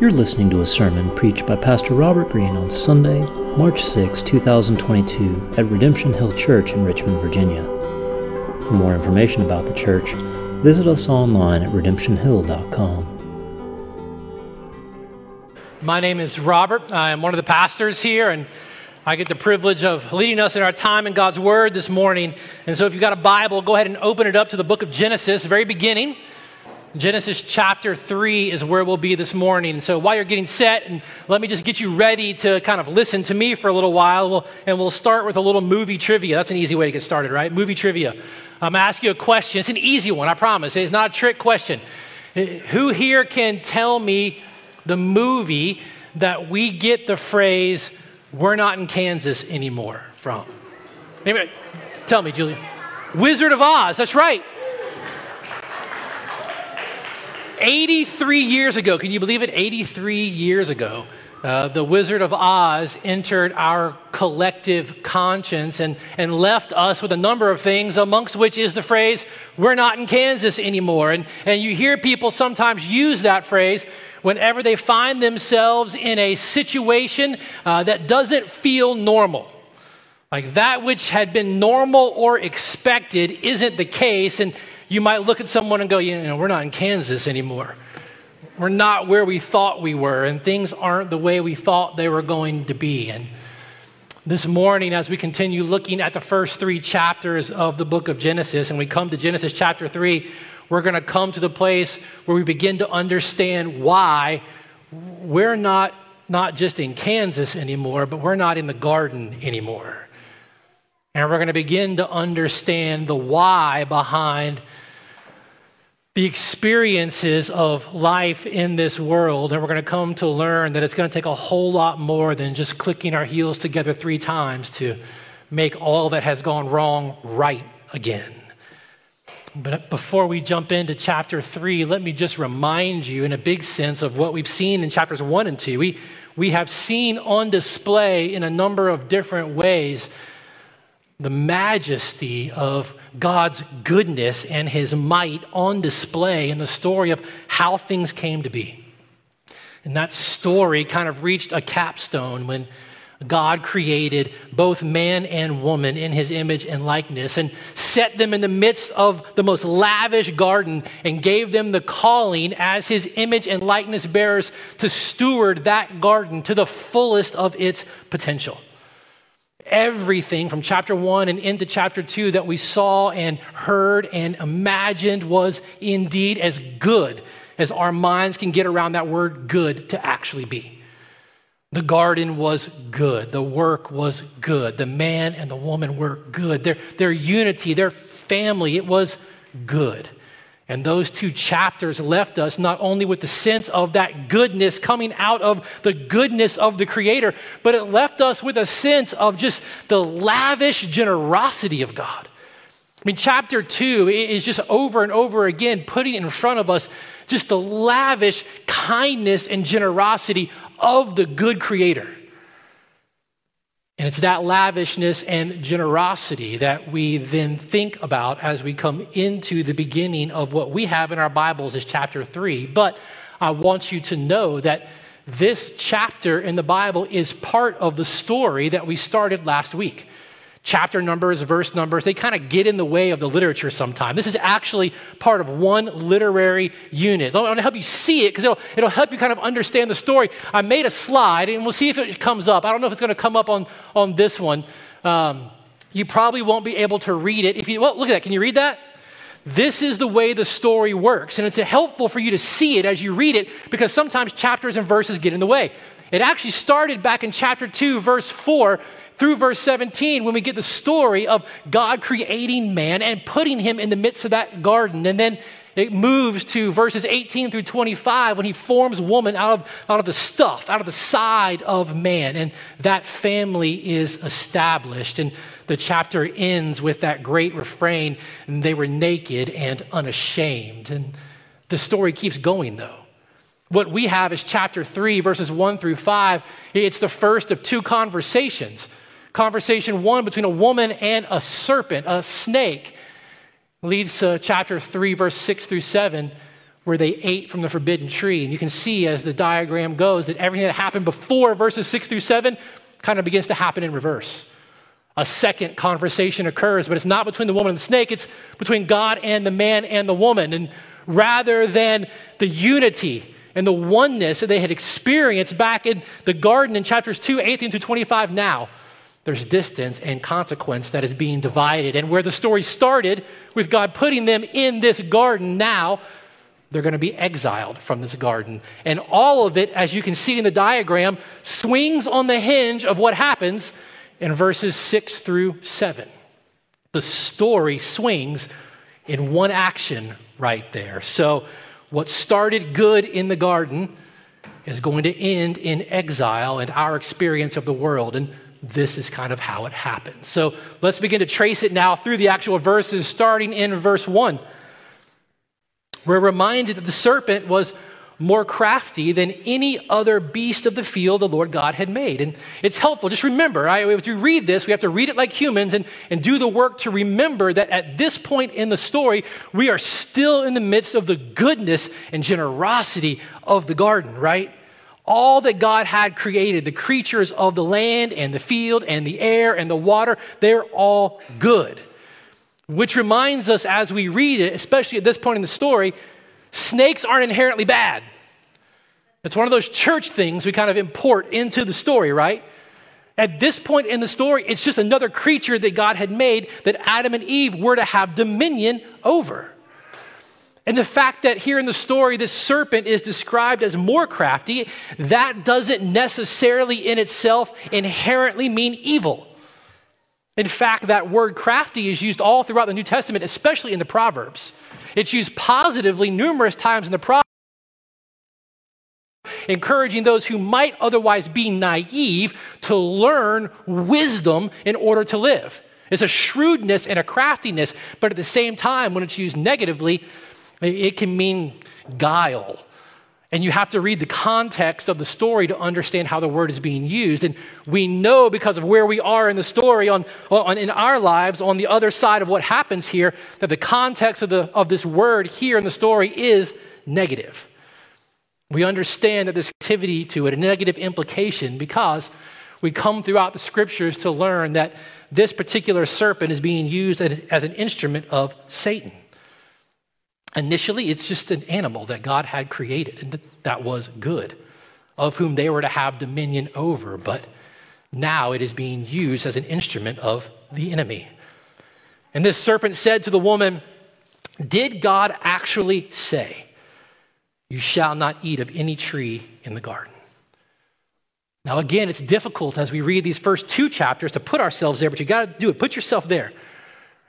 You're listening to a sermon preached by Pastor Robert Greene on Sunday, March 6, 2022, at Redemption Hill Church in Richmond, Virginia. For more information about the church, visit us online at redemptionhill.com. My name is Robert. I am one of the pastors here, and I get the privilege of leading us in our time in God's Word this morning. And so, if you've got a Bible, go ahead and open it up to the book of Genesis, very beginning. Genesis chapter 3 is where we'll be this morning. So while you're getting set, and let me just get you ready to kind of listen to me for a little while, we'll, and we'll start with a little movie trivia. That's an easy way to get started, right? Movie trivia. I'm going to ask you a question. It's an easy one, I promise. It's not a trick question. Uh, who here can tell me the movie that we get the phrase, we're not in Kansas anymore from? Anyway, tell me, Julie. Wizard of Oz, that's right. 83 years ago, can you believe it? 83 years ago, uh, the Wizard of Oz entered our collective conscience and, and left us with a number of things, amongst which is the phrase, we're not in Kansas anymore. And, and you hear people sometimes use that phrase whenever they find themselves in a situation uh, that doesn't feel normal. Like that which had been normal or expected isn't the case. And you might look at someone and go, you know, we're not in Kansas anymore. We're not where we thought we were, and things aren't the way we thought they were going to be. And this morning, as we continue looking at the first three chapters of the book of Genesis, and we come to Genesis chapter 3, we're going to come to the place where we begin to understand why we're not, not just in Kansas anymore, but we're not in the garden anymore. And we're going to begin to understand the why behind the experiences of life in this world, and we're going to come to learn that it's going to take a whole lot more than just clicking our heels together three times to make all that has gone wrong right again. But before we jump into chapter three, let me just remind you, in a big sense, of what we've seen in chapters one and two. We, we have seen on display in a number of different ways the majesty of God's goodness and his might on display in the story of how things came to be. And that story kind of reached a capstone when God created both man and woman in his image and likeness and set them in the midst of the most lavish garden and gave them the calling as his image and likeness bearers to steward that garden to the fullest of its potential everything from chapter one and into chapter two that we saw and heard and imagined was indeed as good as our minds can get around that word good to actually be. The garden was good. The work was good. The man and the woman were good. Their, their unity, their family, it was good. And those two chapters left us not only with the sense of that goodness coming out of the goodness of the Creator, but it left us with a sense of just the lavish generosity of God. I mean, chapter two is just over and over again putting in front of us just the lavish kindness and generosity of the good Creator. And it's that lavishness and generosity that we then think about as we come into the beginning of what we have in our Bibles is chapter 3. But I want you to know that this chapter in the Bible is part of the story that we started last week chapter numbers, verse numbers, they kind of get in the way of the literature sometimes. This is actually part of one literary unit. I want to help you see it because it'll, it'll help you kind of understand the story. I made a slide and we'll see if it comes up. I don't know if it's going to come up on, on this one. Um, you probably won't be able to read it. If you, well, look at that. Can you read that? This is the way the story works. And it's helpful for you to see it as you read it because sometimes chapters and verses get in the way. It actually started back in chapter 2, verse 4, through verse 17 when we get the story of God creating man and putting him in the midst of that garden. And then it moves to verses 18 through 25 when he forms woman out of, out of the stuff, out of the side of man. And that family is established. And the chapter ends with that great refrain they were naked and unashamed. And the story keeps going though. What we have is chapter 3, verses 1 through 5. It's the first of two conversations Conversation one between a woman and a serpent, a snake, leads to chapter 3, verse 6 through 7, where they ate from the forbidden tree. And you can see as the diagram goes that everything that happened before verses six through seven kind of begins to happen in reverse. A second conversation occurs, but it's not between the woman and the snake, it's between God and the man and the woman. And rather than the unity and the oneness that they had experienced back in the garden in chapters 2, 18 to 25, now there's distance and consequence that is being divided. And where the story started with God putting them in this garden, now they're going to be exiled from this garden. And all of it, as you can see in the diagram, swings on the hinge of what happens in verses 6 through 7. The story swings in one action right there. So, what started good in the garden is going to end in exile and our experience of the world. And this is kind of how it happens. So, let's begin to trace it now through the actual verses, starting in verse 1. We're reminded that the serpent was more crafty than any other beast of the field the Lord God had made. And it's helpful. Just remember, I, if you read this, we have to read it like humans and, and do the work to remember that at this point in the story, we are still in the midst of the goodness and generosity of the garden, right? All that God had created, the creatures of the land and the field and the air and the water, they're all good. Which reminds us as we read it, especially at this point in the story, snakes aren't inherently bad. It's one of those church things we kind of import into the story, right? At this point in the story, it's just another creature that God had made that Adam and Eve were to have dominion over. And the fact that here in the story, this serpent is described as more crafty, that doesn't necessarily in itself inherently mean evil. In fact, that word crafty is used all throughout the New Testament, especially in the Proverbs. It's used positively numerous times in the Proverbs, encouraging those who might otherwise be naive to learn wisdom in order to live. It's a shrewdness and a craftiness, but at the same time, when it's used negatively, it can mean guile and you have to read the context of the story to understand how the word is being used. And we know because of where we are in the story on, on, in our lives, on the other side of what happens here, that the context of, the, of this word here in the story is negative. We understand that there's activity to it, a negative implication, because we come throughout the scriptures to learn that this particular serpent is being used as an instrument of Satan. Initially, it's just an animal that God had created and that was good, of whom they were to have dominion over. But now it is being used as an instrument of the enemy. And this serpent said to the woman, Did God actually say, You shall not eat of any tree in the garden? Now, again, it's difficult as we read these first two chapters to put ourselves there, but you got to do it. Put yourself there.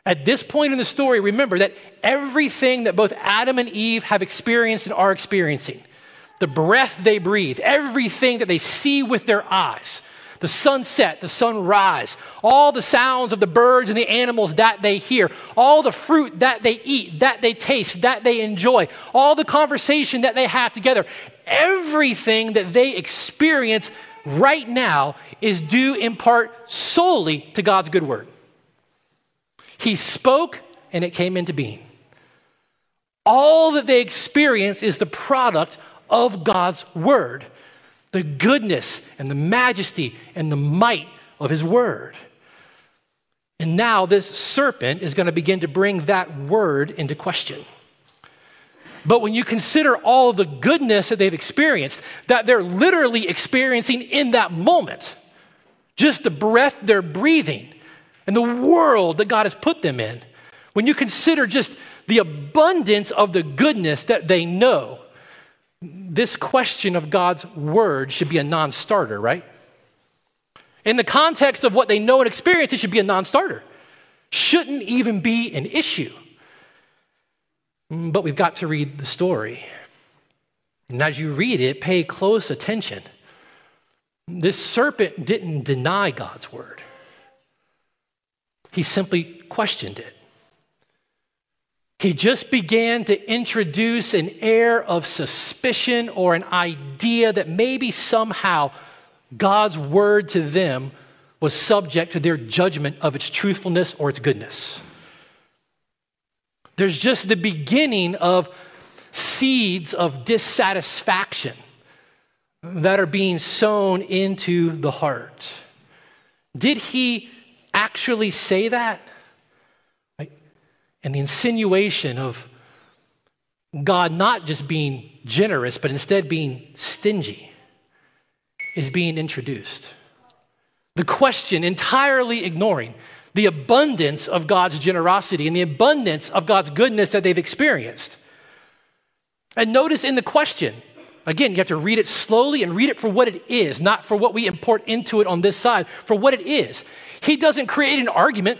At this point in the story, remember that everything that both Adam and Eve have experienced and are experiencing, the breath they breathe, everything that they see with their eyes, the sunset, the sunrise, all the sounds of the birds and the animals that they hear, all the fruit that they eat, that they taste, that they enjoy, all the conversation that they have together, everything that they experience right now is due in part solely to God's good word. He spoke and it came into being. All that they experience is the product of God's word, the goodness and the majesty and the might of his word. And now this serpent is going to begin to bring that word into question. But when you consider all the goodness that they've experienced, that they're literally experiencing in that moment, just the breath they're breathing, and the world that God has put them in, when you consider just the abundance of the goodness that they know, this question of God's word should be a non starter, right? In the context of what they know and experience, it should be a non starter. Shouldn't even be an issue. But we've got to read the story. And as you read it, pay close attention. This serpent didn't deny God's word. He simply questioned it. He just began to introduce an air of suspicion or an idea that maybe somehow God's word to them was subject to their judgment of its truthfulness or its goodness. There's just the beginning of seeds of dissatisfaction that are being sown into the heart. Did he actually say that? And the insinuation of God not just being generous, but instead being stingy is being introduced. The question entirely ignoring the abundance of God's generosity and the abundance of God's goodness that they've experienced. And notice in the question, again, you have to read it slowly and read it for what it is, not for what we import into it on this side, for what it is. He doesn't create an argument,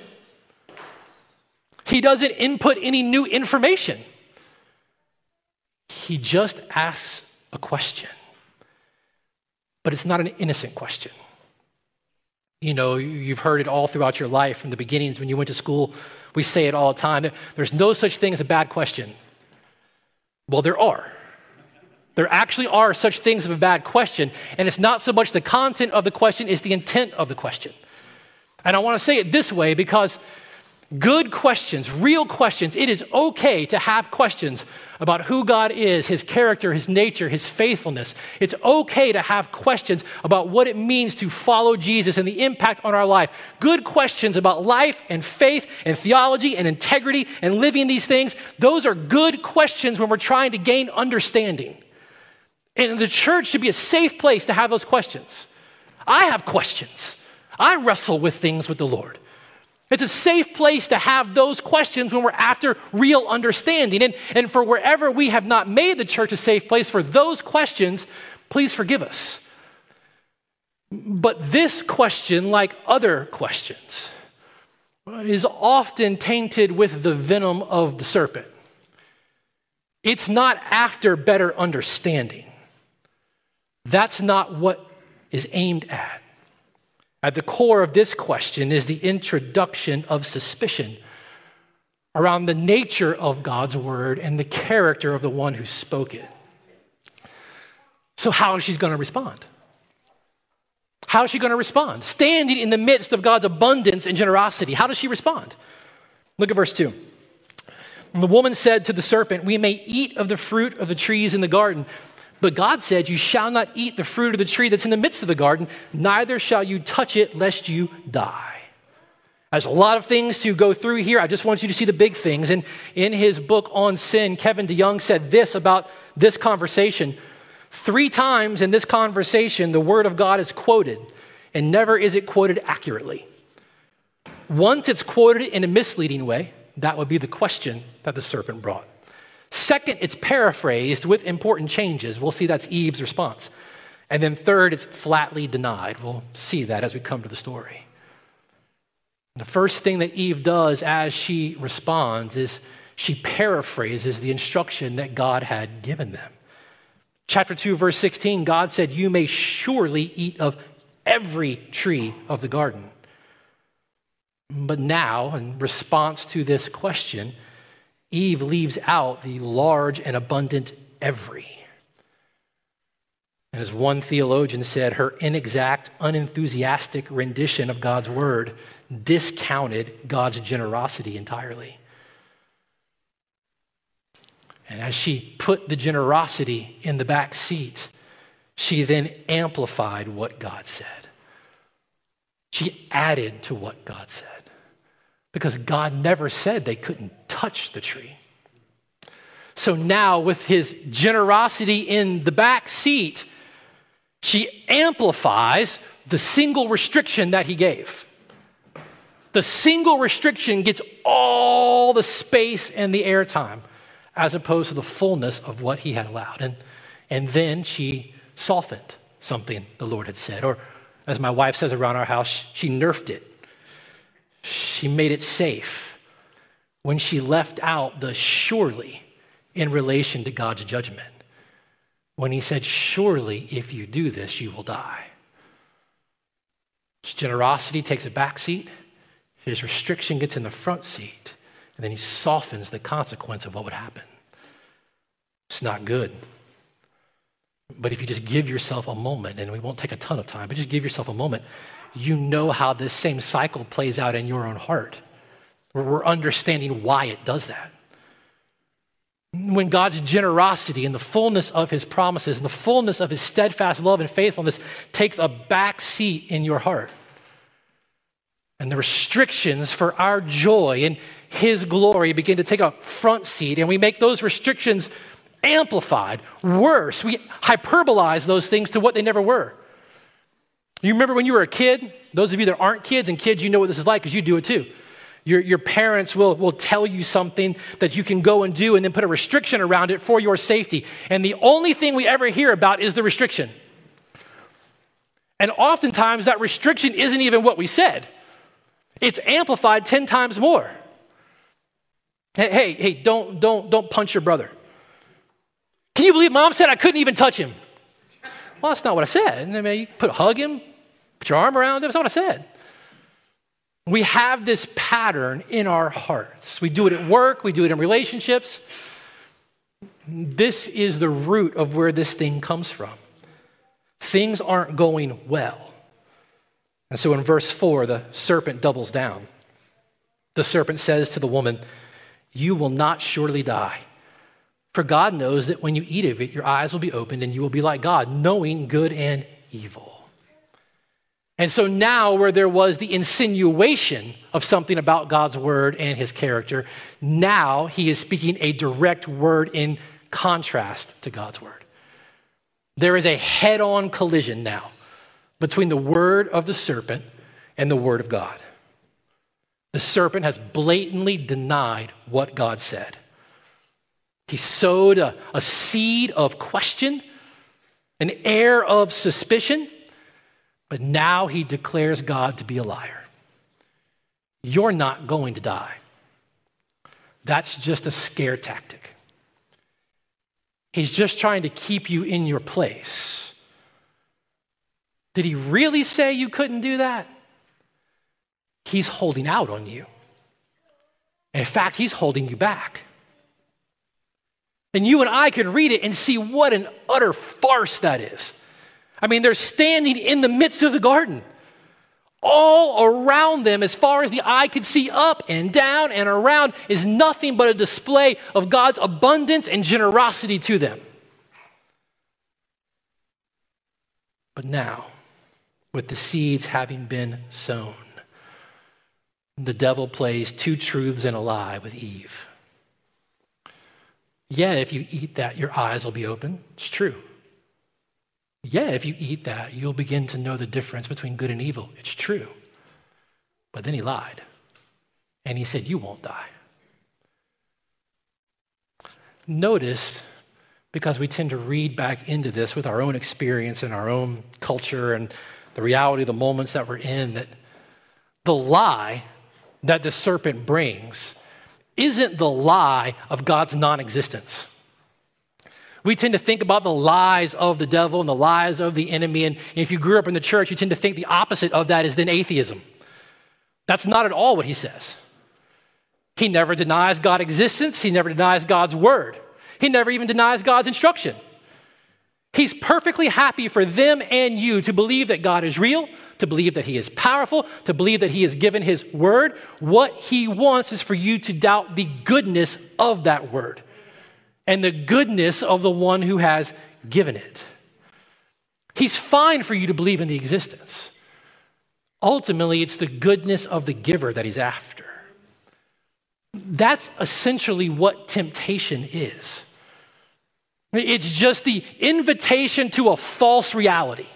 he doesn't input any new information. He just asks a question. But it's not an innocent question. You know, you've heard it all throughout your life from the beginnings when you went to school. We say it all the time. There's no such thing as a bad question. Well, there are. There actually are such things of a bad question, and it's not so much the content of the question, it's the intent of the question. And I want to say it this way because good questions, real questions. It is okay to have questions about who God is, his character, his nature, his faithfulness. It's okay to have questions about what it means to follow Jesus and the impact on our life. Good questions about life and faith and theology and integrity and living these things. Those are good questions when we're trying to gain understanding. And the church should be a safe place to have those questions. I have questions. I wrestle with things with the Lord. It's a safe place to have those questions when we're after real understanding. And, and for wherever we have not made the church a safe place for those questions, please forgive us. But this question, like other questions, is often tainted with the venom of the serpent. It's not after better understanding. That's not what is aimed at. At the core of this question is the introduction of suspicion around the nature of God's word and the character of the one who spoke it. So, how is she going to respond? How is she going to respond? Standing in the midst of God's abundance and generosity, how does she respond? Look at verse 2. the woman said to the serpent, We may eat of the fruit of the trees in the garden. But God said, You shall not eat the fruit of the tree that's in the midst of the garden, neither shall you touch it, lest you die. There's a lot of things to go through here. I just want you to see the big things. And in his book on sin, Kevin DeYoung said this about this conversation. Three times in this conversation, the word of God is quoted, and never is it quoted accurately. Once it's quoted in a misleading way, that would be the question that the serpent brought. Second, it's paraphrased with important changes. We'll see that's Eve's response. And then third, it's flatly denied. We'll see that as we come to the story. The first thing that Eve does as she responds is she paraphrases the instruction that God had given them. Chapter 2, verse 16, God said, You may surely eat of every tree of the garden. But now, in response to this question, Eve leaves out the large and abundant every. And as one theologian said, her inexact, unenthusiastic rendition of God's word discounted God's generosity entirely. And as she put the generosity in the back seat, she then amplified what God said. She added to what God said because God never said they couldn't touch the tree. So now, with his generosity in the back seat, she amplifies the single restriction that he gave. The single restriction gets all the space and the airtime as opposed to the fullness of what he had allowed. And, and then she softened something the Lord had said. Or, as my wife says around our house, she nerfed it she made it safe when she left out the surely in relation to God's judgment. When he said, Surely, if you do this, you will die. His generosity takes a back seat, his restriction gets in the front seat, and then he softens the consequence of what would happen. It's not good. But if you just give yourself a moment, and we won't take a ton of time, but just give yourself a moment, you know how this same cycle plays out in your own heart. We're understanding why it does that. when God's generosity and the fullness of his promises and the fullness of his steadfast love and faithfulness takes a back seat in your heart. And the restrictions for our joy and his glory begin to take a front seat, and we make those restrictions amplified, worse. We hyperbolize those things to what they never were. You remember when you were a kid? Those of you that aren't kids and kids, you know what this is like because you do it too. Your, your parents will, will tell you something that you can go and do and then put a restriction around it for your safety. And the only thing we ever hear about is the restriction. And oftentimes that restriction isn't even what we said, it's amplified 10 times more. Hey, hey, hey, don't, don't, don't punch your brother. Can you believe mom said I couldn't even touch him? Well, that's not what I said. I mean, you put hug him, put your arm around him. That's what I said. We have this pattern in our hearts. We do it at work, we do it in relationships. This is the root of where this thing comes from. Things aren't going well. And so in verse 4, the serpent doubles down. The serpent says to the woman, You will not surely die. For God knows that when you eat of it, your eyes will be opened and you will be like God, knowing good and evil. And so now, where there was the insinuation of something about God's word and his character, now he is speaking a direct word in contrast to God's word. There is a head on collision now between the word of the serpent and the word of God. The serpent has blatantly denied what God said. He sowed a, a seed of question, an air of suspicion but now he declares God to be a liar. You're not going to die. That's just a scare tactic. He's just trying to keep you in your place. Did he really say you couldn't do that? He's holding out on you. In fact, he's holding you back. And you and I can read it and see what an utter farce that is. I mean, they're standing in the midst of the garden. All around them, as far as the eye could see, up and down and around, is nothing but a display of God's abundance and generosity to them. But now, with the seeds having been sown, the devil plays two truths and a lie with Eve. Yeah, if you eat that, your eyes will be open. It's true. Yeah, if you eat that, you'll begin to know the difference between good and evil. It's true. But then he lied. And he said, You won't die. Notice, because we tend to read back into this with our own experience and our own culture and the reality of the moments that we're in, that the lie that the serpent brings isn't the lie of God's non existence. We tend to think about the lies of the devil and the lies of the enemy. And if you grew up in the church, you tend to think the opposite of that is then atheism. That's not at all what he says. He never denies God's existence, he never denies God's word, he never even denies God's instruction. He's perfectly happy for them and you to believe that God is real, to believe that He is powerful, to believe that He has given His word. What He wants is for you to doubt the goodness of that word and the goodness of the one who has given it. He's fine for you to believe in the existence. Ultimately, it's the goodness of the giver that he's after. That's essentially what temptation is. It's just the invitation to a false reality.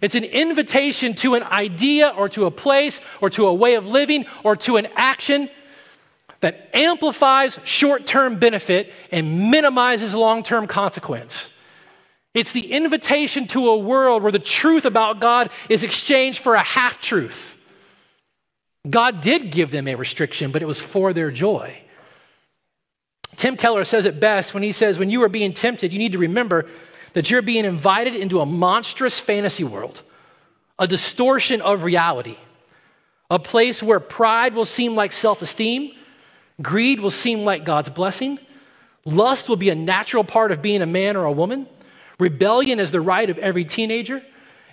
It's an invitation to an idea or to a place or to a way of living or to an action that amplifies short term benefit and minimizes long term consequence. It's the invitation to a world where the truth about God is exchanged for a half truth. God did give them a restriction, but it was for their joy. Tim Keller says it best when he says, When you are being tempted, you need to remember that you're being invited into a monstrous fantasy world, a distortion of reality, a place where pride will seem like self esteem Greed will seem like God's blessing. Lust will be a natural part of being a man or a woman. Rebellion is the right of every teenager.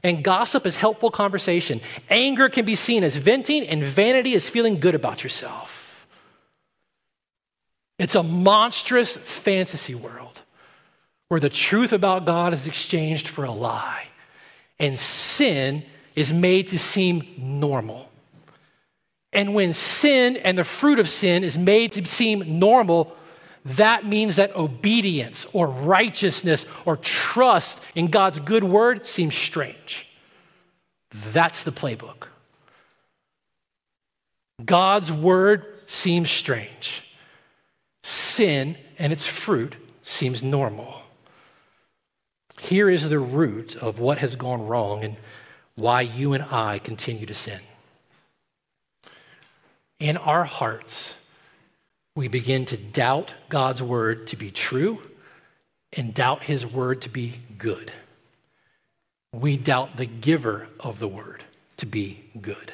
And gossip is helpful conversation. Anger can be seen as venting, and vanity is feeling good about yourself. It's a monstrous fantasy world where the truth about God is exchanged for a lie and sin is made to seem normal. And when sin and the fruit of sin is made to seem normal, that means that obedience or righteousness or trust in God's good word seems strange. That's the playbook. God's word seems strange. Sin and its fruit seems normal. Here is the root of what has gone wrong and why you and I continue to sin. In our hearts, we begin to doubt God's word to be true and doubt his word to be good. We doubt the giver of the word to be good.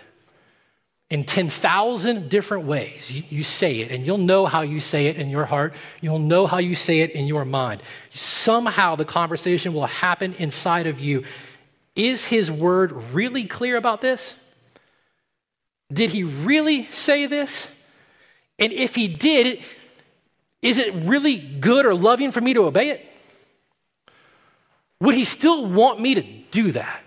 In 10,000 different ways, you, you, say it, and you'll know how you say it in your heart. You'll know how you say it in your mind. Somehow the conversation will happen inside of you. Is his word really clear about this? Did he really say this? And if he did, is it really good or loving for me to obey it? Would he still want me to do that?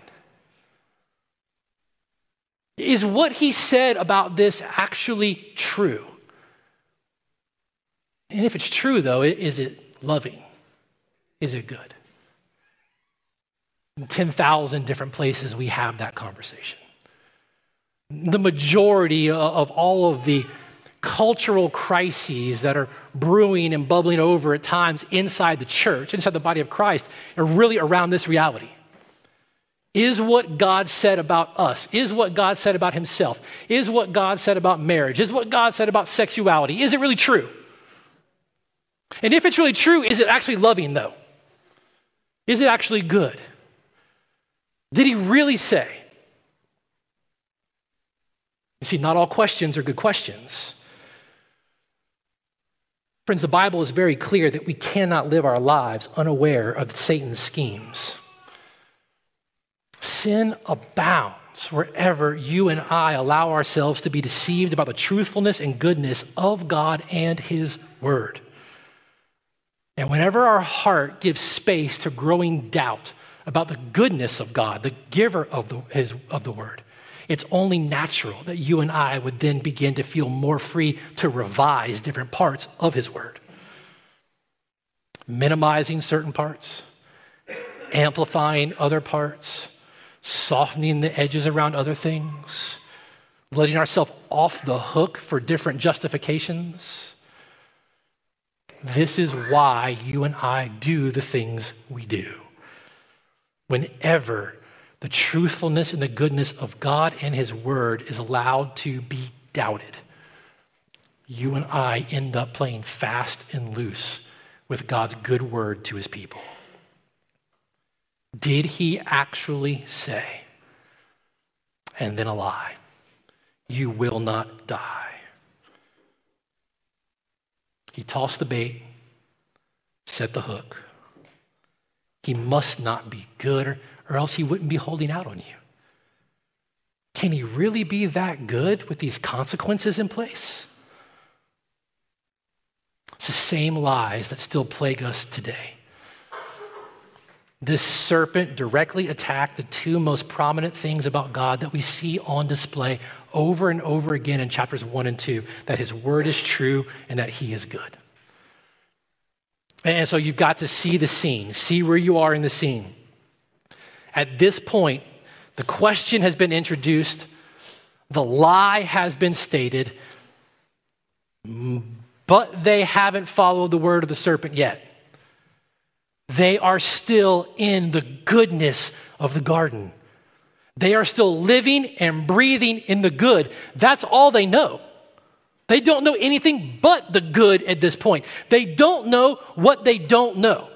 Is what he said about this actually true? And if it's true, though, is it loving? Is it good? In 10,000 different places, we have that conversation. The majority of all of the cultural crises that are brewing and bubbling over at times inside the church, inside the body of Christ, are really around this reality. Is what God said about us, is what God said about himself, is what God said about marriage, is what God said about sexuality, is it really true? And if it's really true, is it actually loving though? Is it actually good? Did he really say? You see, not all questions are good questions. Friends, the Bible is very clear that we cannot live our lives unaware of Satan's schemes. Sin abounds wherever you and I allow ourselves to be deceived about the truthfulness and goodness of God and His Word. And whenever our heart gives space to growing doubt about the goodness of God, the giver of the, his, of the Word, it's only natural that you and I would then begin to feel more free to revise different parts of His Word. Minimizing certain parts, amplifying other parts, softening the edges around other things, letting ourselves off the hook for different justifications. This is why you and I do the things we do. Whenever the truthfulness and the goodness of God and His Word is allowed to be doubted. You and I end up playing fast and loose with God's good word to His people. Did He actually say? And then a lie. You will not die. He tossed the bait, set the hook. He must not be good or else he wouldn't be holding out on you. Can he really be that good with these consequences in place? It's the same lies that still plague us today. This serpent directly attacked the two most prominent things about God that we see on display over and over again in chapters 1 and 2 that his word is true and that he is good. And so you've got to see the scene, see where you are in the scene. At this point, the question has been introduced, the lie has been stated, but they haven't followed the word of the serpent yet. They are still in the goodness of the garden. They are still living and breathing in the good. That's all they know. They don't know anything but the good at this point. They don't know what they don't know.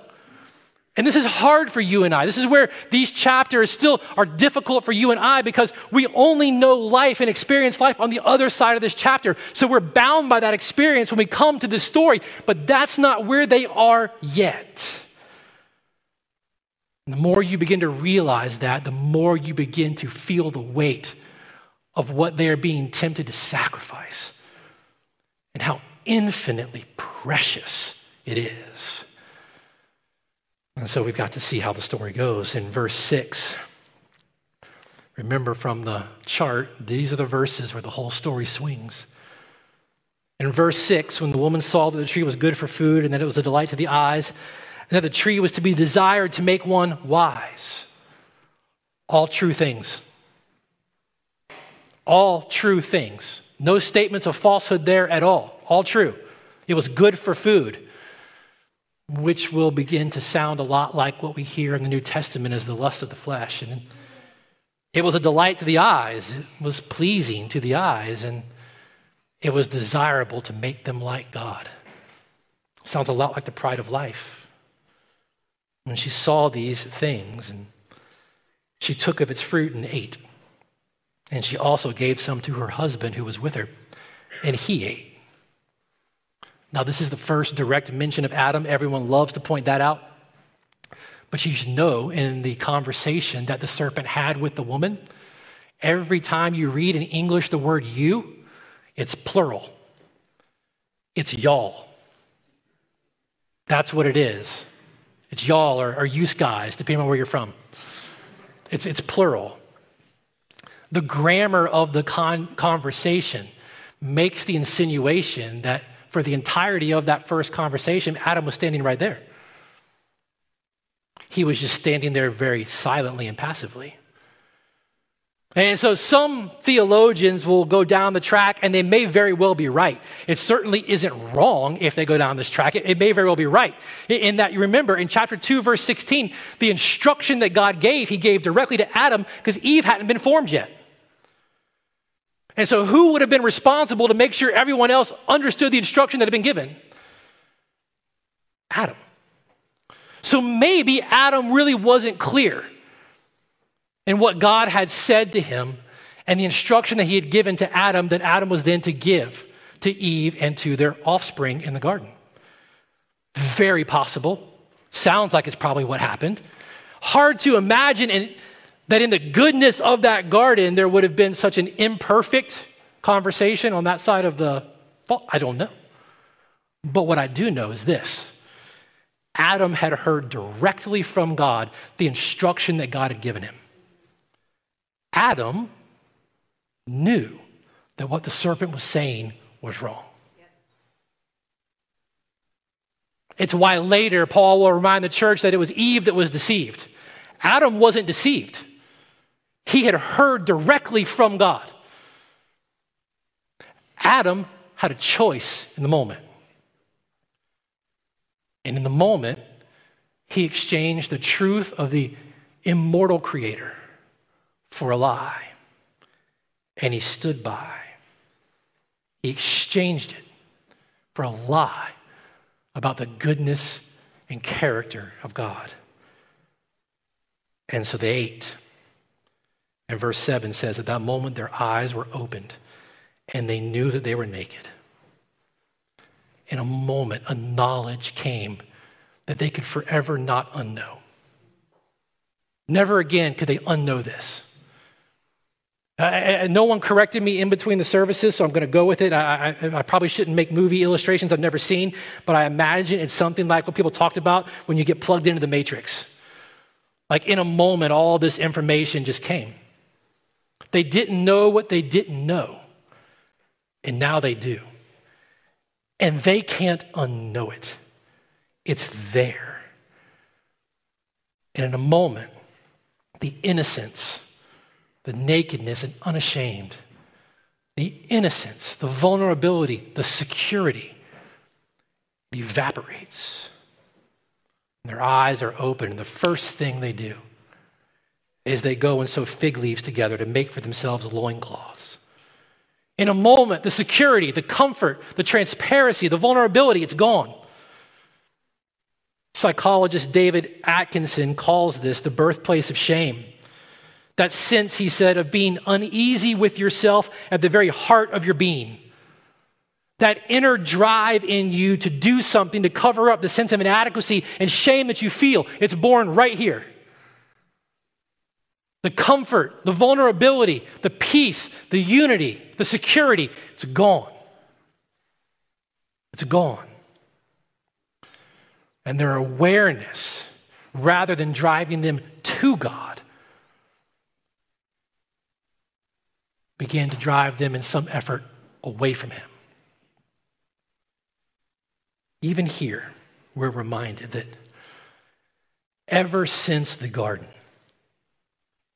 And this is hard for you and I. This is where these chapters still are difficult for you and I because we only know life and experience life on the other side of this chapter. So we're bound by that experience when we come to this story, but that's not where they are yet. And the more you begin to realize that, the more you begin to feel the weight of what they are being tempted to sacrifice and how infinitely precious it is. And so we've got to see how the story goes in verse 6. Remember from the chart, these are the verses where the whole story swings. In verse 6, when the woman saw that the tree was good for food and that it was a delight to the eyes, and that the tree was to be desired to make one wise. All true things. All true things. No statements of falsehood there at all. All true. It was good for food, which will begin to sound a lot like what we hear in the New Testament as the lust of the flesh. And it was a delight to the eyes, it was pleasing to the eyes, and it was desirable to make them like God. Sounds a lot like the pride of life. When she saw these things, and she took of its fruit and ate. And she also gave some to her husband who was with her, and he ate. Now, this is the first direct mention of Adam. Everyone loves to point that out. But you should know in the conversation that the serpent had with the woman, every time you read in English the word you, it's plural. It's y'all. That's what it is. It's y'all or, or you guys, depending on where you're from. It's, it's plural. The grammar of the con- conversation makes the insinuation that for the entirety of that first conversation, Adam was standing right there. He was just standing there very silently and passively. And so some theologians will go down the track, and they may very well be right. It certainly isn't wrong if they go down this track. It, it, may very well be right. In that, you remember in chapter 2, verse 16, the instruction that God gave, he gave directly to Adam because Eve hadn't been formed yet. And so, who would have been responsible to make sure everyone else understood the instruction that had been given? Adam. So maybe Adam really wasn't clear in what God had said to him and the instruction that he had given to Adam that Adam was then to give to Eve and to their offspring in the garden. Very possible. Sounds like it's probably what happened. Hard to imagine in, that in the goodness of that garden there would have been such an imperfect conversation on that side of the fault? I don't know. But what I do know is this Adam had heard directly from God the instruction that God had given him. Adam knew that what the serpent was saying was wrong. It's why later Paul will remind the church that it was Eve that was deceived. Adam wasn't deceived, he had heard directly from God. Adam had a choice in the moment. And in the moment, he exchanged the truth of the immortal creator for a lie. And he stood by. He exchanged it for a lie about the goodness and character of God. And so they ate. And verse 7 says, At that moment, their eyes were opened, and they knew that they were naked in a moment, a knowledge came that they could forever not unknow. Never again could they unknow this. no one corrected me in between the services, so I'm going to go with it. I, I, I, probably shouldn't make movie illustrations I've never seen, but I imagine it's something like what people talked about when you get plugged into the matrix. Like in a moment, all this information just came. They didn't know what they didn't know, and now they do and they can't unknow it. It's there. And in a moment, the innocence, the nakedness, and unashamed, the innocence, the vulnerability, the security evaporates. And their eyes are open, and the first thing they do is they go and sew fig leaves together to make for themselves loincloths. In a moment, the security, the comfort, the transparency, the vulnerability, it's gone. Psychologist David Atkinson calls this the birthplace of shame. That sense, he said, of being uneasy with yourself at the very heart of your being. That inner drive in you to do something to cover up the sense of inadequacy and shame that you feel, it's born right here the comfort, the vulnerability, the peace, the unity, the security, it's gone. It's gone. And their awareness, rather than driving them to God, began to drive them in some effort away from Him. Even here, we're reminded that ever since the garden,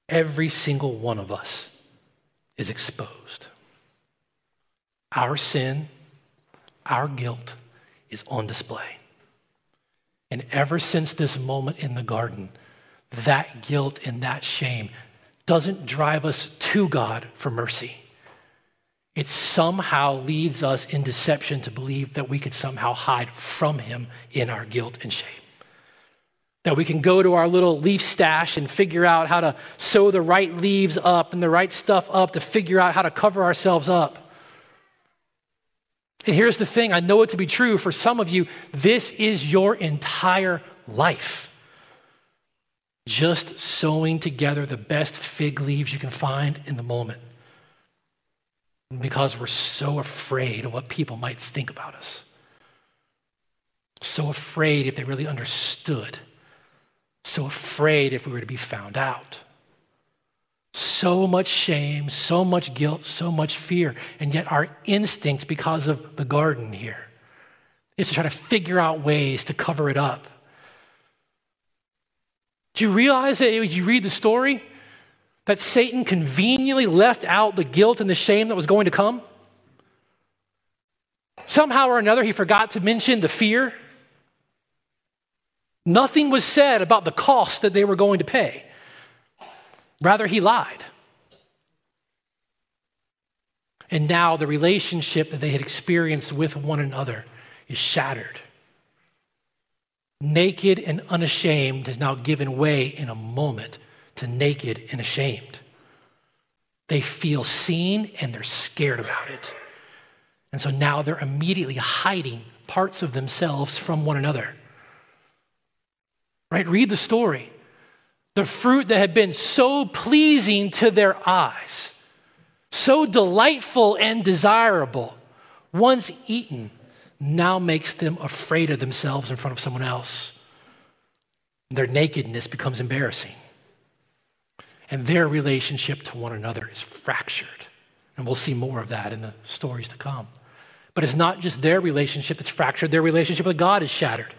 every single one of us is exposed. Our sin, our guilt is on display. And ever since this moment in the garden, that guilt and that shame doesn't drive us to God for mercy. It somehow leads us in deception to believe that we could somehow hide from Him in our guilt and shame. That we can go to our little leaf stash and figure out how to sew the right leaves up and the right stuff up to figure out how to cover ourselves up. And here's the thing I know it to be true for some of you, this is your entire life. Just sewing together the best fig leaves you can find in the moment. Because we're so afraid of what people might think about us. So afraid if they really understood. So afraid if we were to be found out. So much shame, so much guilt, so much fear. And yet, our instinct, because of the garden here, is to try to figure out ways to cover it up. Do you realize that as you read the story, that Satan conveniently left out the guilt and the shame that was going to come? Somehow or another, he forgot to mention the fear. Nothing was said about the cost that they were going to pay. Rather, he lied. And now the relationship that they had experienced with one another is shattered. Naked and unashamed has now given way in a moment to naked and ashamed. They feel seen and they're scared about it. And so now they're immediately hiding parts of themselves from one another. Right? Read the story the fruit that had been so pleasing to their eyes, so delightful and desirable, once eaten, now makes them afraid of themselves in front of someone else. Their nakedness becomes embarrassing. And their relationship to one another is fractured. And we'll see more of that in the stories to come. But it's not just their relationship that's fractured, their relationship with God is shattered.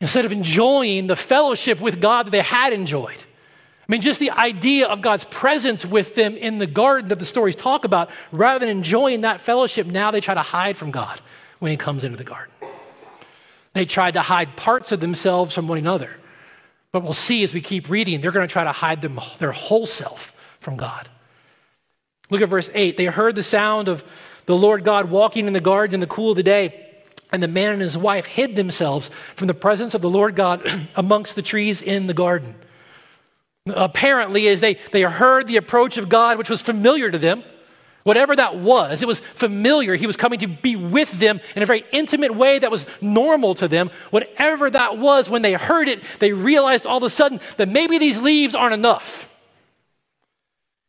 Instead of enjoying the fellowship with God that they had enjoyed. I mean, just the idea of God's presence with them in the garden that the stories talk about, rather than enjoying that fellowship, now they try to hide from God when He comes into the garden. They tried to hide parts of themselves from one another. But we'll see as we keep reading, they're going to try to hide them, their whole self from God. Look at verse 8. They heard the sound of the Lord God walking in the garden in the cool of the day. And the man and his wife hid themselves from the presence of the Lord God amongst the trees in the garden. Apparently, as they, they heard the approach of God, which was familiar to them, whatever that was, it was familiar. He was coming to be with them in a very intimate way that was normal to them. Whatever that was, when they heard it, they realized all of a sudden that maybe these leaves aren't enough.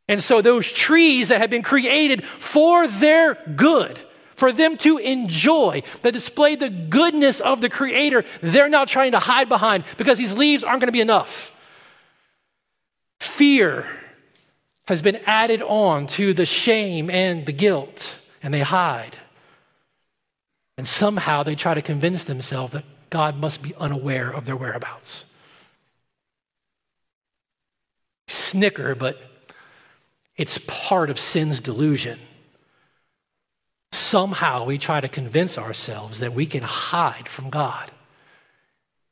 And so, those trees that had been created for their good, for them to enjoy, that display the goodness of the Creator, they're now trying to hide behind because these leaves aren't going to be enough. Fear has been added on to the shame and the guilt, and they hide. And somehow they try to convince themselves that God must be unaware of their whereabouts. Snicker, but it's part of sin's delusion somehow we try to convince ourselves that we can hide from God.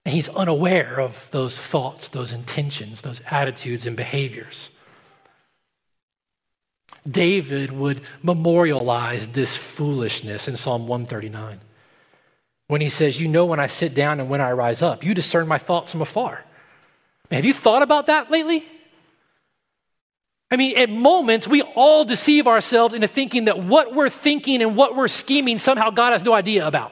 And He's unaware of those thoughts, those intentions, those attitudes and behaviors. David would memorialize this foolishness in Psalm 139 when he says, You know when I sit down and when I rise up. You discern my thoughts from afar. have you thought about that lately? I mean, at moments, we all deceive ourselves into thinking that what we're thinking and what we're scheming, somehow God has no idea about.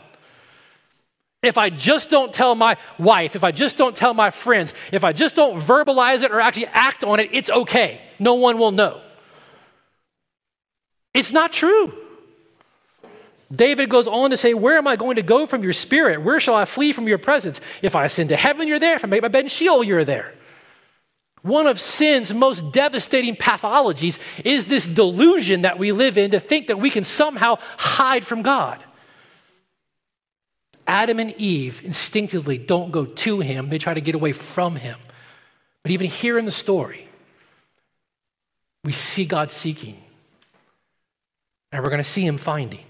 If I just don't tell my wife, if I just don't tell my friends, if I just don't verbalize it or actually act on it, it's okay. No one will know. It's not true. David goes on to say, Where am I going to go from your spirit? Where shall I flee from your presence? If I ascend to heaven, you're there. If I make my bed in Sheol, you're there. One of sin's most devastating pathologies is this delusion that we live in to think that we can somehow hide from God. Adam and Eve instinctively don't go to him, they try to get away from him. But even here in the story, we see God seeking, and we're going to see him finding.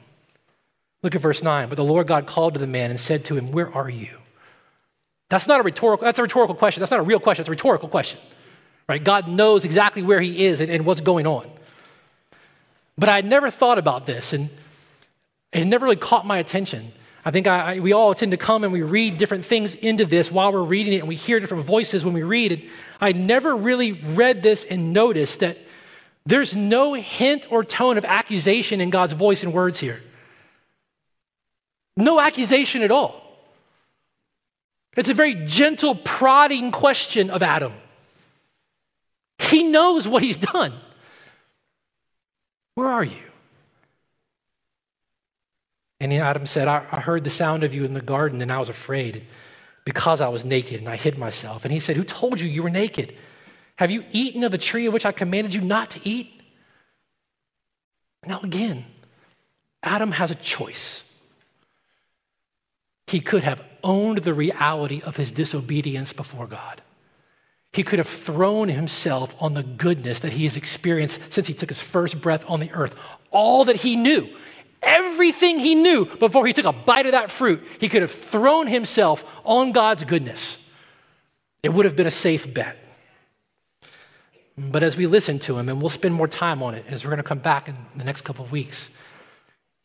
Look at verse 9. But the Lord God called to the man and said to him, Where are you? That's not a rhetorical, that's a rhetorical question. That's not a real question, it's a rhetorical question. Right? God knows exactly where he is and, and what's going on. But I had never thought about this, and it never really caught my attention. I think I, I, we all tend to come and we read different things into this while we're reading it, and we hear different voices when we read it. I never really read this and noticed that there's no hint or tone of accusation in God's voice and words here. No accusation at all. It's a very gentle, prodding question of Adam. He knows what he's done. Where are you? And Adam said, I, I heard the sound of you in the garden and I was afraid because I was naked and I hid myself. And he said, Who told you you were naked? Have you eaten of the tree of which I commanded you not to eat? Now, again, Adam has a choice. He could have owned the reality of his disobedience before God. He could have thrown himself on the goodness that he has experienced since he took his first breath on the earth. All that he knew, everything he knew before he took a bite of that fruit, he could have thrown himself on God's goodness. It would have been a safe bet. But as we listen to him, and we'll spend more time on it as we're going to come back in the next couple of weeks,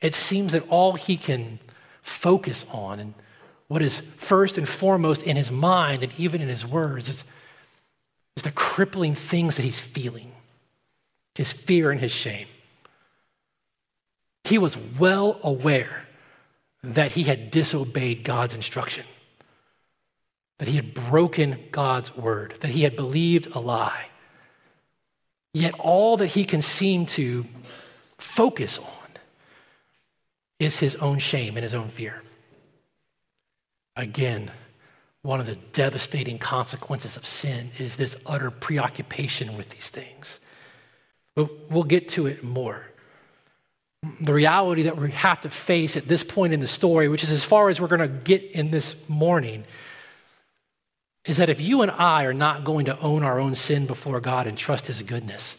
it seems that all he can focus on and what is first and foremost in his mind and even in his words is is the crippling things that he's feeling his fear and his shame. He was well aware that he had disobeyed God's instruction, that he had broken God's word, that he had believed a lie. Yet all that he can seem to focus on is his own shame and his own fear. Again, one of the devastating consequences of sin is this utter preoccupation with these things. But we'll get to it more. The reality that we have to face at this point in the story, which is as far as we're going to get in this morning, is that if you and I are not going to own our own sin before God and trust His goodness,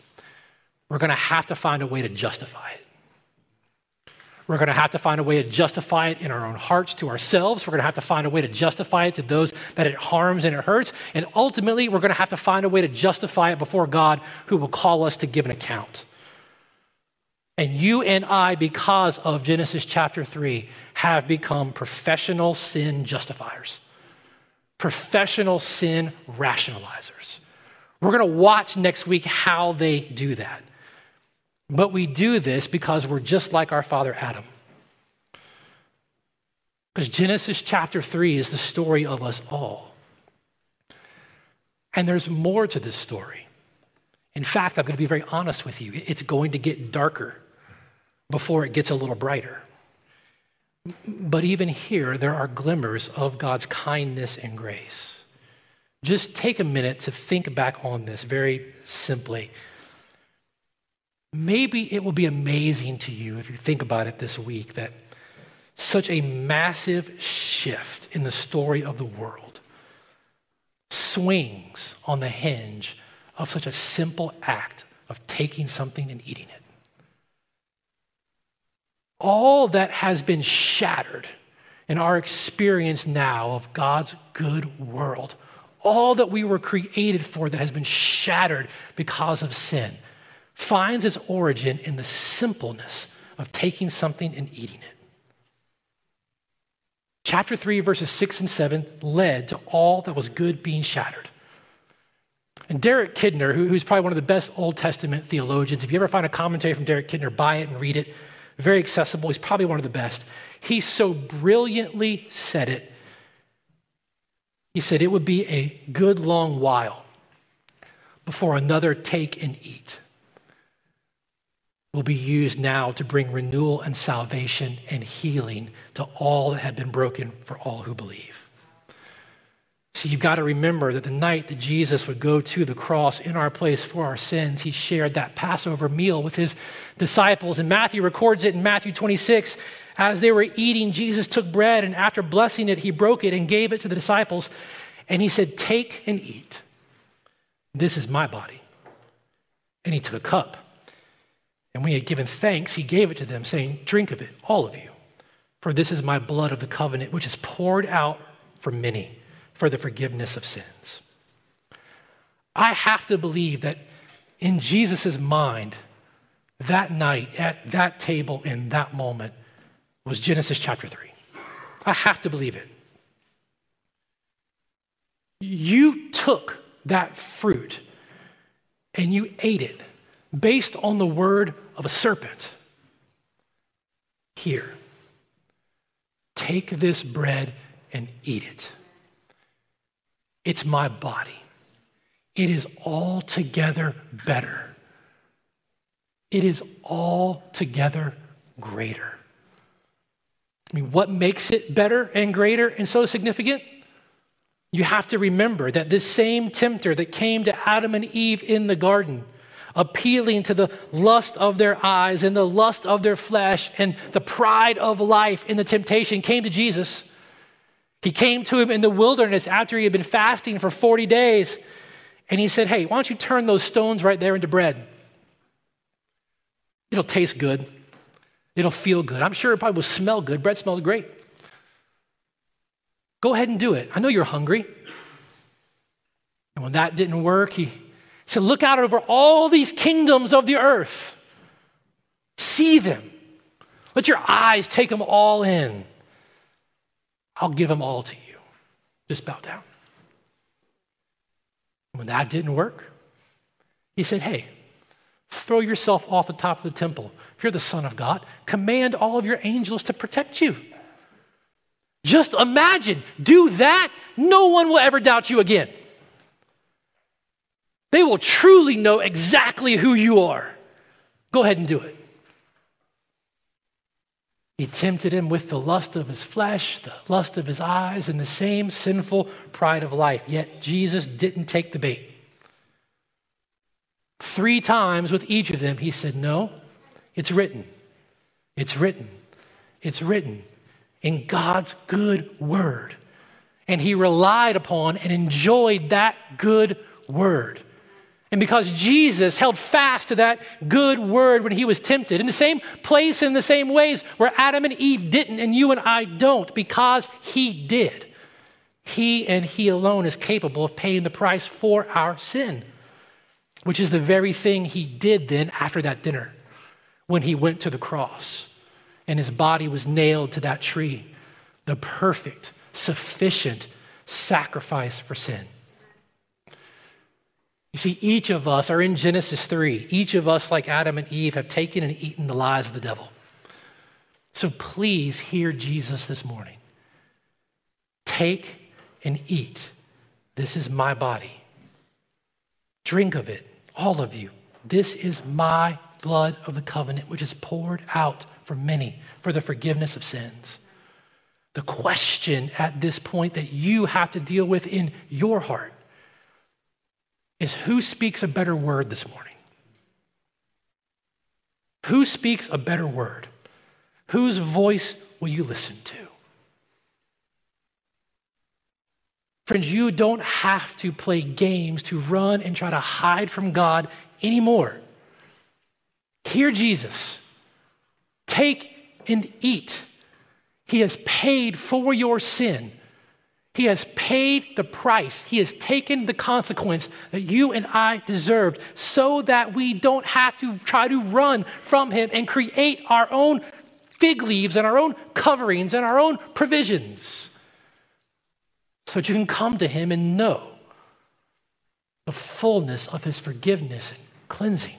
we're going to have to find a way to justify it. We're going to have to find a way to justify it in our own hearts to ourselves. We're going to have to find a way to justify it to those that it harms and it hurts. And ultimately, we're going to have to find a way to justify it before God who will call us to give an account. And you and I, because of Genesis chapter 3, have become professional sin justifiers, professional sin rationalizers. We're going to watch next week how they do that. But we do this because we're just like our father Adam. Because Genesis chapter 3 is the story of us all. And there's more to this story. In fact, I'm going to be very honest with you. It's going to get darker before it gets a little brighter. But even here, there are glimmers of God's kindness and grace. Just take a minute to think back on this very simply maybe it will be amazing to you if you think about it this week that such a massive shift in the story of the world swings on the hinge of such a simple act of taking something and eating it. All that has been shattered in our experience now of God's good world, all that we were created for that has been shattered because of sin finds its origin in the simpleness of taking something and eating it. Chapter 3, verses 6 and 7 led to all that was good being shattered. And Derek Kidner, who's probably one of the best Old Testament theologians, if you ever find a commentary from Derek Kidner, buy it and read it. Very accessible. He's probably one of the best. He so brilliantly said it. He said it would be a good long while before another take and eat will be used now to bring renewal and salvation and healing to all that have been broken for all who believe. So you've got to remember that the night that Jesus would go to the cross in our place for our sins, he shared that Passover meal with his disciples. And Matthew records it in Matthew 26. As they were eating, Jesus took bread and after blessing it, he broke it and gave it to the disciples. And he said, Take and eat. This is my body. And he took a cup. And when he had given thanks, he gave it to them, saying, Drink of it, all of you, for this is my blood of the covenant, which is poured out for many for the forgiveness of sins. I have to believe that in Jesus' mind, that night, at that table, in that moment, was Genesis chapter 3. I have to believe it. You took that fruit and you ate it based on the word of a serpent. Here, take this bread and eat it. It's my body. It is altogether better. It is altogether greater. I mean, what makes it better and greater and so significant? You have to remember that this same tempter that came to Adam and Eve in the garden, appealing to the lust of their eyes and the lust of their flesh and the pride of life in the temptation, came to Jesus. He came to him in the wilderness after he had been fasting for 40 days. And he said, Hey, why don't you turn those stones right there into bread? It'll taste good. It'll feel good. I'm sure it probably will smell good. Bread smells great. Go ahead and do it. I know you're hungry. And when that didn't work, he said, Look out over all these kingdoms of the earth. See them. Let your eyes take them all in. I'll give them all to you. Just bow down. When that didn't work, he said, Hey, throw yourself off the top of the temple. If you're the Son of God, command all of your angels to protect you. Just imagine, do that, no one will ever doubt you again. They will truly know exactly who you are. Go ahead and do it. He tempted him with the lust of his flesh, the lust of his eyes, and the same sinful pride of life. Yet Jesus didn't take the bait. Three times with each of them, he said, No, it's written. It's written. It's written in God's good word. And he relied upon and enjoyed that good word. And because Jesus held fast to that good word when he was tempted, in the same place, in the same ways where Adam and Eve didn't, and you and I don't, because he did. He and he alone is capable of paying the price for our sin, which is the very thing he did then after that dinner when he went to the cross and his body was nailed to that tree. The perfect, sufficient sacrifice for sin. You see, each of us are in Genesis 3. Each of us, like Adam and Eve, have taken and eaten the lies of the devil. So please hear Jesus this morning. Take and eat. This is my body. Drink of it, all of you. This is my blood of the covenant, which is poured out for many for the forgiveness of sins. The question at this point that you have to deal with in your heart is who speaks a better word this morning? Who speaks a better word? Whose voice will you listen to? Friends, you don't have to play games to run and try to hide from God anymore. Hear Jesus. Take and eat. He has paid for your sin. He has paid the price. He has taken the consequence that you and I deserved so that we don't have to try to run from Him and create our own fig leaves and our own coverings and our own provisions. So that you can come to Him and know the fullness of His forgiveness and cleansing.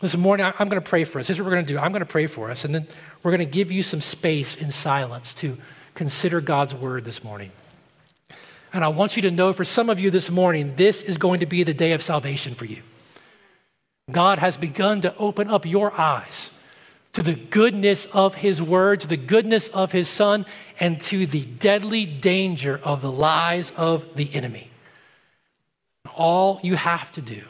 This morning, I'm going to pray for us. Here's what we're going to do. I'm going to pray for us, and then we're going to give you some space in silence to consider God's word this morning. And I want you to know for some of you this morning, this is going to be the day of salvation for you. God has begun to open up your eyes to the goodness of His Word, to the goodness of His Son, and to the deadly danger of the lies of the enemy. All you have to do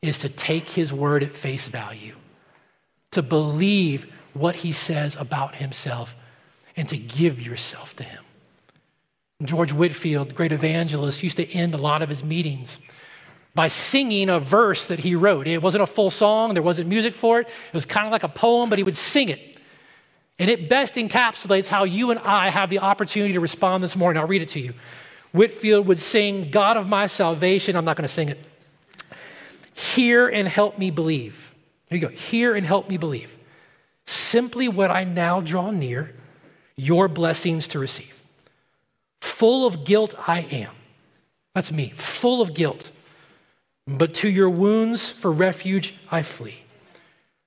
is to take His Word at face value, to believe what He says about Himself, and to give yourself to Him. George Whitefield, great evangelist, used to end a lot of his meetings by singing a verse that he wrote. It wasn't a full song, there wasn't music for it. It was kind of like a poem, but he would sing it. And it best encapsulates how you and I have the opportunity to respond this morning. I'll read it to you. Whitefield would sing, God of my salvation. I'm not going to sing it. Hear and help me believe. Here you go. Hear and help me believe. Simply what I now draw near, your blessings to receive. Full of guilt I am. That's me, full of guilt. But to your wounds for refuge I flee.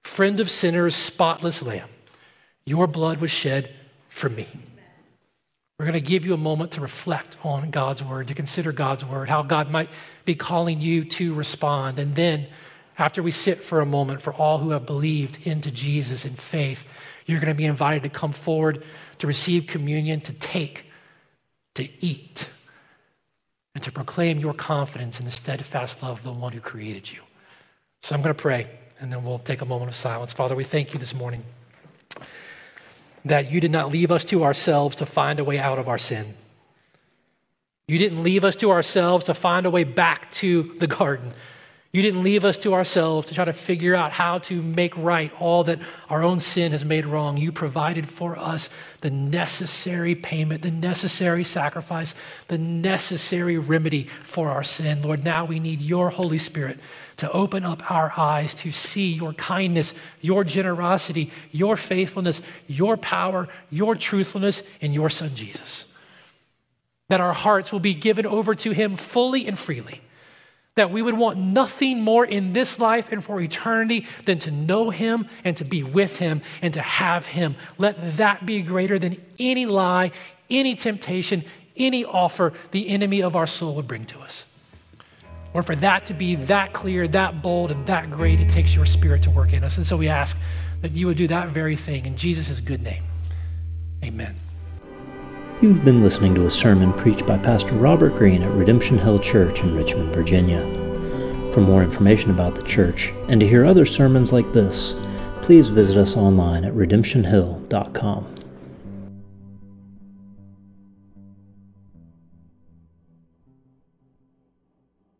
Friend of sinners, spotless lamb, your blood was shed for me. We're going to give you a moment to reflect on God's word, to consider God's word, how God might be calling you to respond. And then, after we sit for a moment, for all who have believed into Jesus in faith, you're going to be invited to come forward to receive communion, to take, to eat and to proclaim your confidence in the steadfast love of the one who created you. So I'm going to pray, and then we'll take a moment of silence. Father, we thank you this morning that you did not leave us to ourselves to find a way out of our sin. You didn't leave us to ourselves to find a way back to the garden. You didn't leave us to ourselves to try to figure out how to make right all that our own sin has made wrong. You provided for us the necessary payment, the necessary sacrifice, the necessary remedy for our sin. Lord, now we need your Holy Spirit to open up our eyes to see your kindness, your generosity, your faithfulness, your power, your truthfulness in your Son Jesus. That our hearts will be given over to him fully and freely that we would want nothing more in this life and for eternity than to know Him and to be with Him and to have Him. Let that be greater than any lie, any temptation, any offer the enemy of our soul would bring to us. Or for that to be that clear, that bold, and that great, it takes your spirit to work in us. And so we ask that you would do that very thing in Jesus' good name. Amen. You've been listening to a sermon preached by Pastor Robert Greene at Redemption Hill Church in Richmond, Virginia. For more information about the church and to hear other sermons like this, please visit us online at redemptionhill.com.